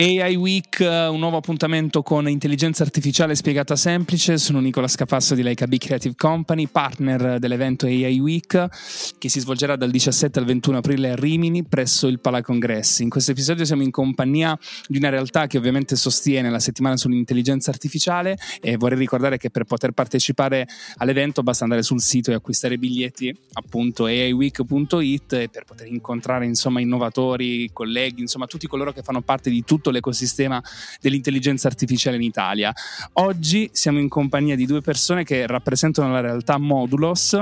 AI Week, un nuovo appuntamento con intelligenza artificiale spiegata semplice. Sono Nicola Scapasso di Leica B Creative Company, partner dell'evento AI Week che si svolgerà dal 17 al 21 aprile a Rimini presso il Palacongressi. In questo episodio siamo in compagnia di una realtà che ovviamente sostiene la settimana sull'intelligenza artificiale e vorrei ricordare che per poter partecipare all'evento basta andare sul sito e acquistare biglietti appunto aiweek.it e per poter incontrare insomma innovatori, colleghi, insomma tutti coloro che fanno parte di tutto tutto l'ecosistema dell'intelligenza artificiale in Italia. Oggi siamo in compagnia di due persone che rappresentano la realtà Modulos,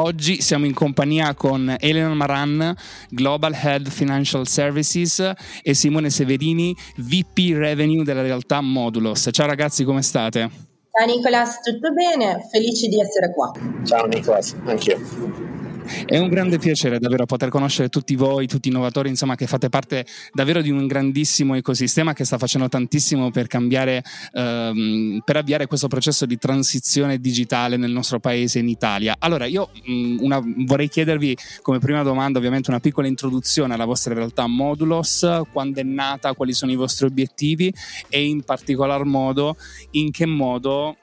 Oggi siamo in compagnia con Elena Maran, Global Head Financial Services e Simone Severini, VP Revenue della realtà Modulos. Ciao ragazzi, come state? Ciao Nicolas, tutto bene? Felici di essere qua. Ciao Nicolas, anch'io. È un grande piacere davvero poter conoscere tutti voi, tutti i innovatori, insomma, che fate parte davvero di un grandissimo ecosistema che sta facendo tantissimo per cambiare, ehm, per avviare questo processo di transizione digitale nel nostro paese in Italia. Allora, io mh, una, vorrei chiedervi come prima domanda, ovviamente, una piccola introduzione alla vostra realtà Modulos, quando è nata, quali sono i vostri obiettivi e in particolar modo in che modo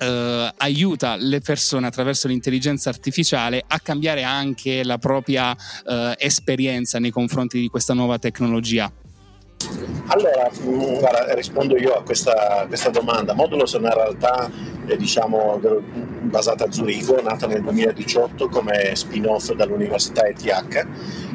eh, aiuta le persone attraverso l'intelligenza artificiale a cambiare anche la propria eh, esperienza nei confronti di questa nuova tecnologia. Allora, mm, guarda, rispondo io a questa, questa domanda. Modulos è una realtà eh, diciamo, basata a Zurigo, nata nel 2018 come spin-off dall'Università ETH.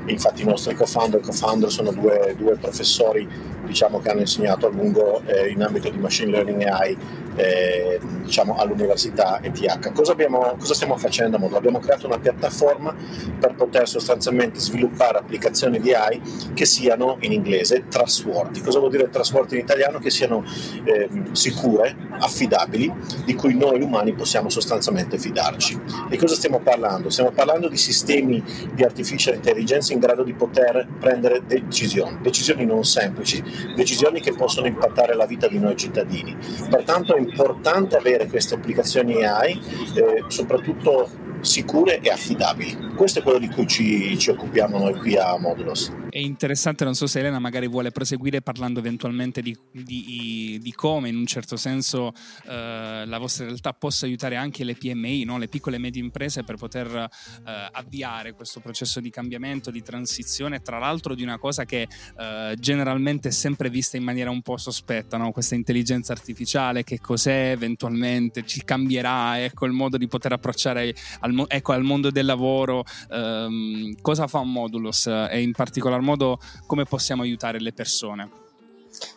Infatti i nostri co-founder e co-founder sono due, due professori diciamo, che hanno insegnato a lungo eh, in ambito di machine learning e AI eh, diciamo, all'università ETH. Cosa, abbiamo, cosa stiamo facendo? Abbiamo creato una piattaforma per poter sostanzialmente sviluppare applicazioni di AI che siano in inglese trustworthy. Cosa vuol dire trustworthy in italiano? Che siano eh, sicure, affidabili, di cui noi umani possiamo sostanzialmente fidarci. Di cosa stiamo parlando? Stiamo parlando di sistemi di artificial intelligence in grado di poter prendere decisioni, decisioni non semplici, decisioni che possono impattare la vita di noi cittadini. Pertanto è importante avere queste applicazioni AI, eh, soprattutto sicure e affidabili. Questo è quello di cui ci, ci, occupiamo noi qui a Modulos. È interessante, non so se Elena magari vuole proseguire parlando eventualmente di, di, di come in un certo senso eh, la vostra realtà possa aiutare anche le PMI, no? le piccole e medie imprese per poter eh, avviare questo processo di cambiamento, di transizione, tra l'altro di una cosa che eh, generalmente è sempre vista in maniera un po' sospetta, no? questa intelligenza artificiale, che cos'è eventualmente, ci cambierà, ecco il modo di poter approcciare al ecco, al mondo del lavoro, ehm, cosa fa un Modulus e in particolar modo come possiamo aiutare le persone?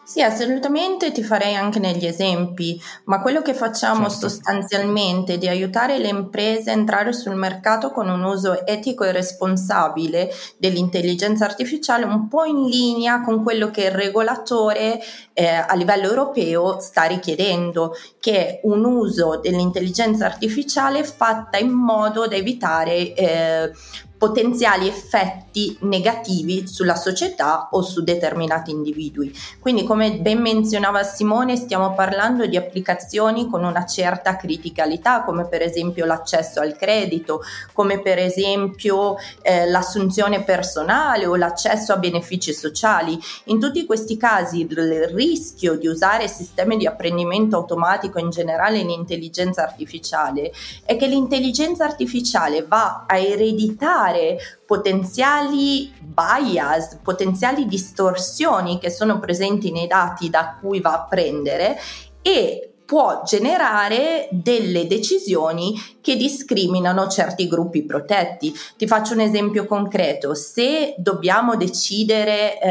Sì, assolutamente ti farei anche negli esempi, ma quello che facciamo certo. sostanzialmente è di aiutare le imprese a entrare sul mercato con un uso etico e responsabile dell'intelligenza artificiale un po' in linea con quello che il regolatore eh, a livello europeo sta richiedendo, che è un uso dell'intelligenza artificiale fatta in modo da evitare eh, potenziali effetti negativi sulla società o su determinati individui. Quindi come ben menzionava Simone stiamo parlando di applicazioni con una certa criticalità come per esempio l'accesso al credito, come per esempio eh, l'assunzione personale o l'accesso a benefici sociali. In tutti questi casi il rischio di usare sistemi di apprendimento automatico in generale in intelligenza artificiale è che l'intelligenza artificiale va a ereditare potenziali bias, potenziali distorsioni che sono presenti nei dati da cui va a prendere e può generare delle decisioni che discriminano certi gruppi protetti. Ti faccio un esempio concreto, se dobbiamo decidere eh,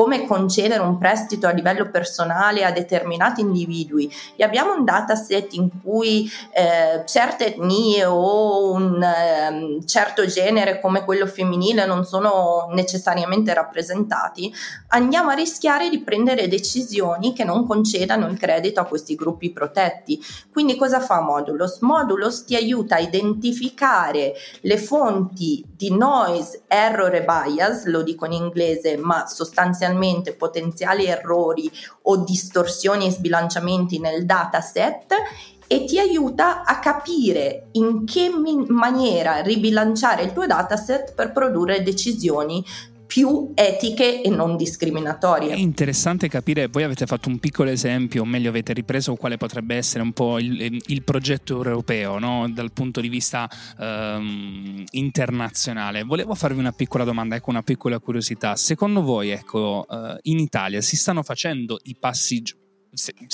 come concedere un prestito a livello personale a determinati individui e abbiamo un dataset in cui eh, certe etnie o un eh, certo genere come quello femminile non sono necessariamente rappresentati, andiamo a rischiare di prendere decisioni che non concedano il credito a questi gruppi protetti. Quindi cosa fa Modulus? Modulus ti aiuta a identificare le fonti di noise, error e bias, lo dico in inglese, ma sostanzialmente potenziali errori o distorsioni e sbilanciamenti nel dataset e ti aiuta a capire in che maniera ribilanciare il tuo dataset per produrre decisioni più etiche e non discriminatorie. È interessante capire, voi avete fatto un piccolo esempio, o meglio avete ripreso quale potrebbe essere un po' il, il progetto europeo no? dal punto di vista um, internazionale. Volevo farvi una piccola domanda, ecco una piccola curiosità. Secondo voi, ecco, uh, in Italia si stanno facendo i passi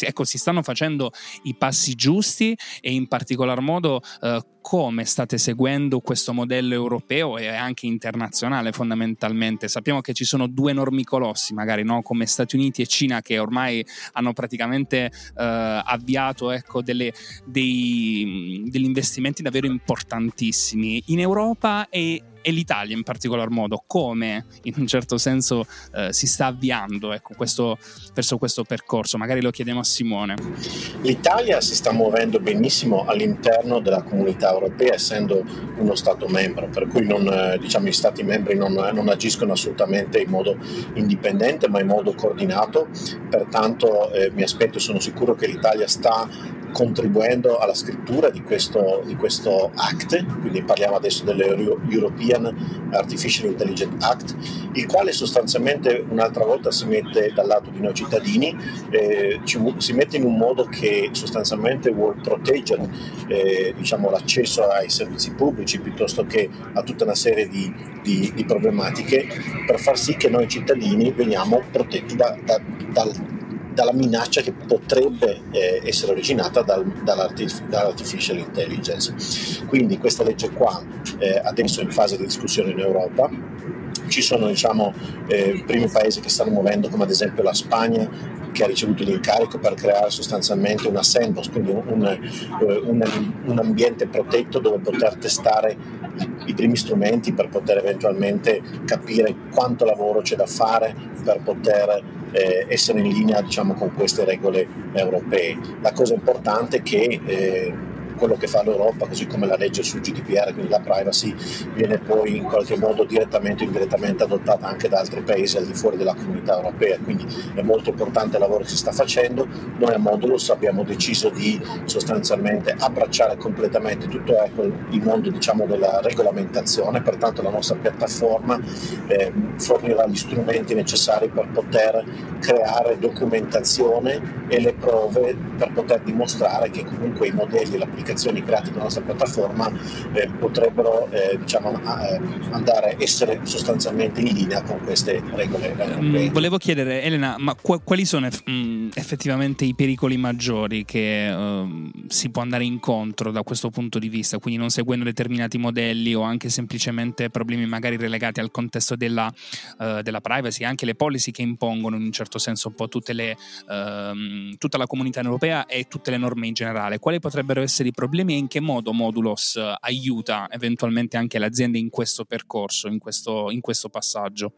ecco, si stanno facendo i passi giusti e in particolar modo eh, come state seguendo questo modello europeo e anche internazionale fondamentalmente. Sappiamo che ci sono due enormi colossi, magari no? come Stati Uniti e Cina, che ormai hanno praticamente eh, avviato ecco, delle, dei, degli investimenti davvero importantissimi in Europa e e l'Italia in particolar modo, come in un certo senso eh, si sta avviando ecco, questo, verso questo percorso? Magari lo chiediamo a Simone. L'Italia si sta muovendo benissimo all'interno della comunità europea, essendo uno Stato membro, per cui non, eh, diciamo, gli Stati membri non, non, agiscono assolutamente in modo indipendente, ma in modo coordinato. Pertanto eh, mi aspetto e sono sicuro che l'Italia sta contribuendo alla scrittura di questo, di questo act, quindi parliamo adesso dell'European Artificial Intelligence Act, il quale sostanzialmente un'altra volta si mette dal lato di noi cittadini, eh, ci, si mette in un modo che sostanzialmente vuole proteggere eh, diciamo, l'accesso ai servizi pubblici piuttosto che a tutta una serie di, di, di problematiche per far sì che noi cittadini veniamo protetti da, da, dal dalla minaccia che potrebbe eh, essere originata dal, dall'artif- dall'artificial intelligence. Quindi questa legge qua eh, adesso è in fase di discussione in Europa, ci sono diciamo, eh, primi paesi che stanno muovendo come ad esempio la Spagna che ha ricevuto l'incarico per creare sostanzialmente una sandbox, quindi un, eh, un, un ambiente protetto dove poter testare i primi strumenti per poter eventualmente capire quanto lavoro c'è da fare per poter eh, essere in linea diciamo, con queste regole europee. La cosa importante è che eh, quello che fa l'Europa, così come la legge sul GDPR, quindi la privacy, viene poi in qualche modo direttamente o indirettamente adottata anche da altri paesi al di fuori della comunità europea, quindi è molto importante il lavoro che si sta facendo. Noi a Modulus abbiamo deciso di sostanzialmente abbracciare completamente tutto ecco, il mondo diciamo, della regolamentazione, pertanto la nostra piattaforma eh, fornirà gli strumenti necessari per poter creare documentazione e le prove per poter dimostrare che comunque i modelli e l'applicazione applicazioni create dalla nostra piattaforma eh, potrebbero eh, diciamo, eh, andare a essere sostanzialmente in linea con queste regole Mm, volevo chiedere, Elena, ma qu- quali sono eff- mh, mm, effettivamente i pericoli maggiori che uh, si può andare incontro da questo punto di vista? Quindi non seguendo determinati modelli o anche semplicemente problemi magari relegati al contesto della, uh, della privacy, anche le policy che impongono in un certo senso un po' tutte le, uh, tutta la comunità europea e tutte le norme in generale. Quali potrebbero essere i problemi e in che modo Modulos eh, aiuta eventualmente anche le aziende in questo percorso, in questo, in questo passaggio?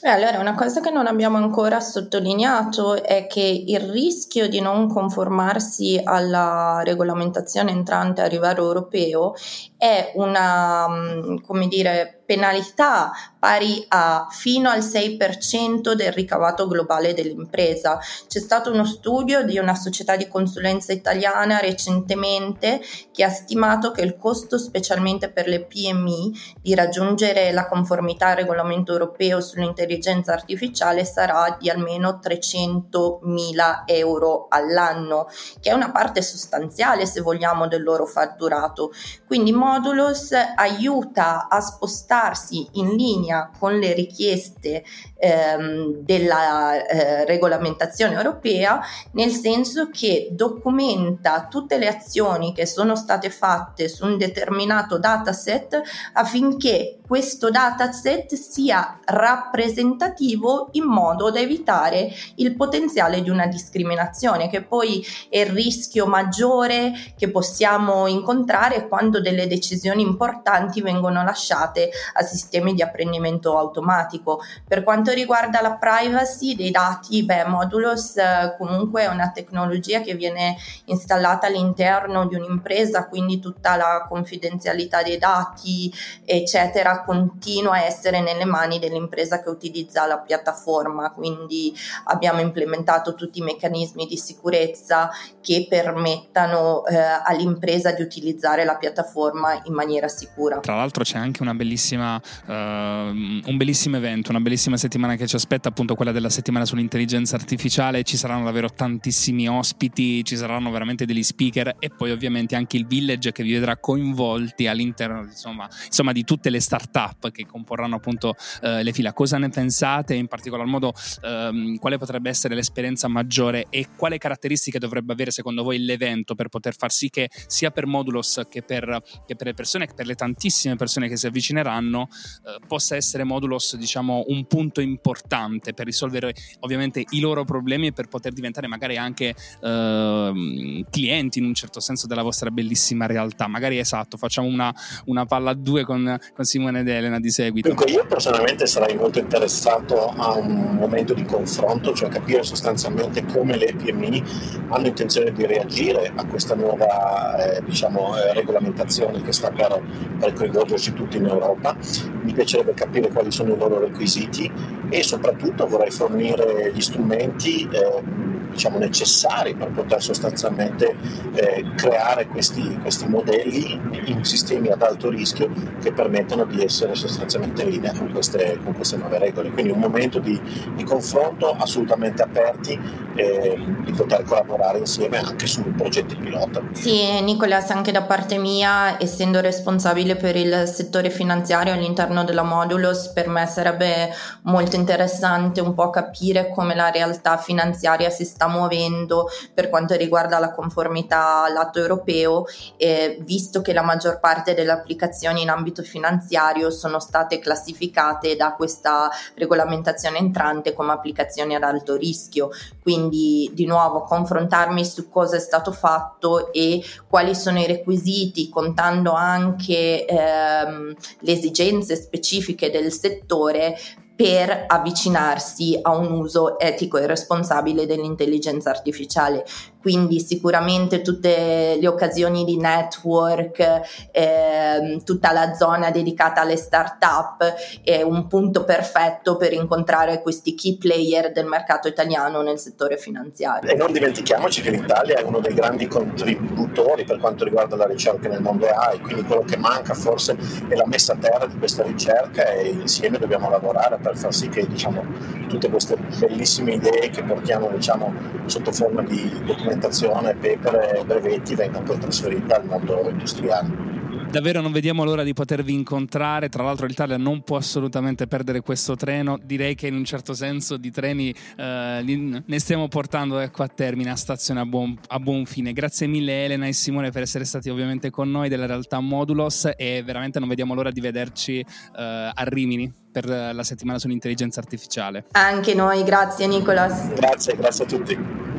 Beh, allora, una cosa che non abbiamo ancora sottolineato è che il rischio di non conformarsi alla regolamentazione entrante a livello europeo è una, mm, come dire, penalità pari a fino al 6% del ricavato globale dell'impresa. C'è stato uno studio di una società di consulenza italiana recentemente che ha stimato che il costo, specialmente per le PMI, di raggiungere la conformità al regolamento europeo sull'intelligenza artificiale sarà di almeno 300 mila euro all'anno, che è una parte sostanziale se vogliamo del loro fatturato. Quindi Modulus aiuta a spostare spostarsi in linea con le richieste ehm, della eh, regolamentazione europea, nel senso che documenta tutte le azioni che sono state fatte su un determinato dataset affinché questo dataset sia rappresentativo in modo da evitare il potenziale di una discriminazione, che poi è il rischio maggiore che possiamo incontrare quando delle decisioni importanti vengono lasciate a sistemi di apprendimento automatico. Per quanto riguarda la privacy dei dati, beh, Modulus eh, comunque è una tecnologia che viene installata all'interno di un'impresa, quindi tutta la confidenzialità dei dati, eccetera, continua a essere nelle mani dell'impresa che utilizza la piattaforma, quindi abbiamo implementato tutti i meccanismi di sicurezza che permettano eh, all'impresa di utilizzare la piattaforma in maniera sicura. Tra l'altro c'è anche una bellissima, uh, un bellissimo evento, una bellissima settimana che ci aspetta, appunto quella della settimana sull'intelligenza artificiale, ci saranno davvero tantissimi ospiti, ci saranno veramente degli speaker e poi ovviamente anche il village che vi vedrà coinvolti all'interno insomma, insomma di tutte le start-up che comporranno appunto uh, le fila. Cosa ne pensate? In particolar modo uh, quale potrebbe essere l'esperienza maggiore e quale caratteristiche dovrebbe avere secondo voi l'evento per poter far sì che sia per Modulos che per, che per le persone, che per le tantissime persone che si avvicineranno, eh, possa essere Modulos diciamo un punto importante per risolvere ovviamente i loro problemi e per poter diventare magari anche eh, clienti in un certo senso della vostra bellissima realtà. Magari esatto, facciamo una, una palla a due con, con Simone ed Elena di seguito. Dunque io personalmente sarei molto interessato a un momento di confronto, cioè capire sostanzialmente come le PMI hanno intenzione di reagire a questa nuova eh, diciamo, eh, regolamentazione che sta per, per coinvolgerci tutti in Europa. Mi piacerebbe capire quali sono i loro requisiti e soprattutto vorrei fornire gli strumenti eh, diciamo, necessari per poter sostanzialmente eh, creare questi, questi, modelli in sistemi ad alto rischio che permettono di essere sostanzialmente in linea con queste, con queste nuove regole. Quindi un momento di, di confronto assolutamente aperti e di poter collaborare insieme anche su progetti pilota. Sì, Nicolas, anche da parte mia, essendo responsabile per il settore finanziario all'interno della Modulus, per me sarebbe molto interessante un po' capire come la realtà finanziaria si sta sta muovendo per quanto riguarda la conformità all'atto europeo, eh, visto che la maggior parte delle applicazioni in ambito finanziario sono state classificate da questa regolamentazione entrante come applicazioni ad alto rischio. Quindi di nuovo confrontarmi su cosa è stato fatto e quali sono i requisiti, contando anche ehm, le esigenze specifiche del settore per avvicinarsi a un uso etico e responsabile dell'intelligenza artificiale quindi sicuramente tutte le occasioni di network, eh, tutta la zona dedicata alle start-up è un punto perfetto per incontrare questi key player del mercato italiano nel settore finanziario. E non dimentichiamoci che l'Italia è uno dei grandi contributori per quanto riguarda la ricerca nel mondo AI, quindi quello che manca forse è la messa a terra di questa ricerca e insieme dobbiamo lavorare per far sì che diciamo, tutte queste bellissime idee che portiamo diciamo, sotto forma di documentazione documentazione, paper e brevetti vengono poi trasferiti al mondo industriale. Davvero non vediamo l'ora di potervi incontrare. Tra l'altro, l'Italia non può assolutamente perdere questo treno. Direi che in un certo senso di treni eh, ne stiamo portando ecco, a termine, a stazione a buon, a buon, fine. Grazie mille, Elena e Simone, per essere stati ovviamente con noi della realtà Modulos. E veramente non vediamo l'ora di vederci eh, a Rimini per la settimana sull'intelligenza artificiale. Anche noi, grazie Nicolas. Grazie, grazie a tutti.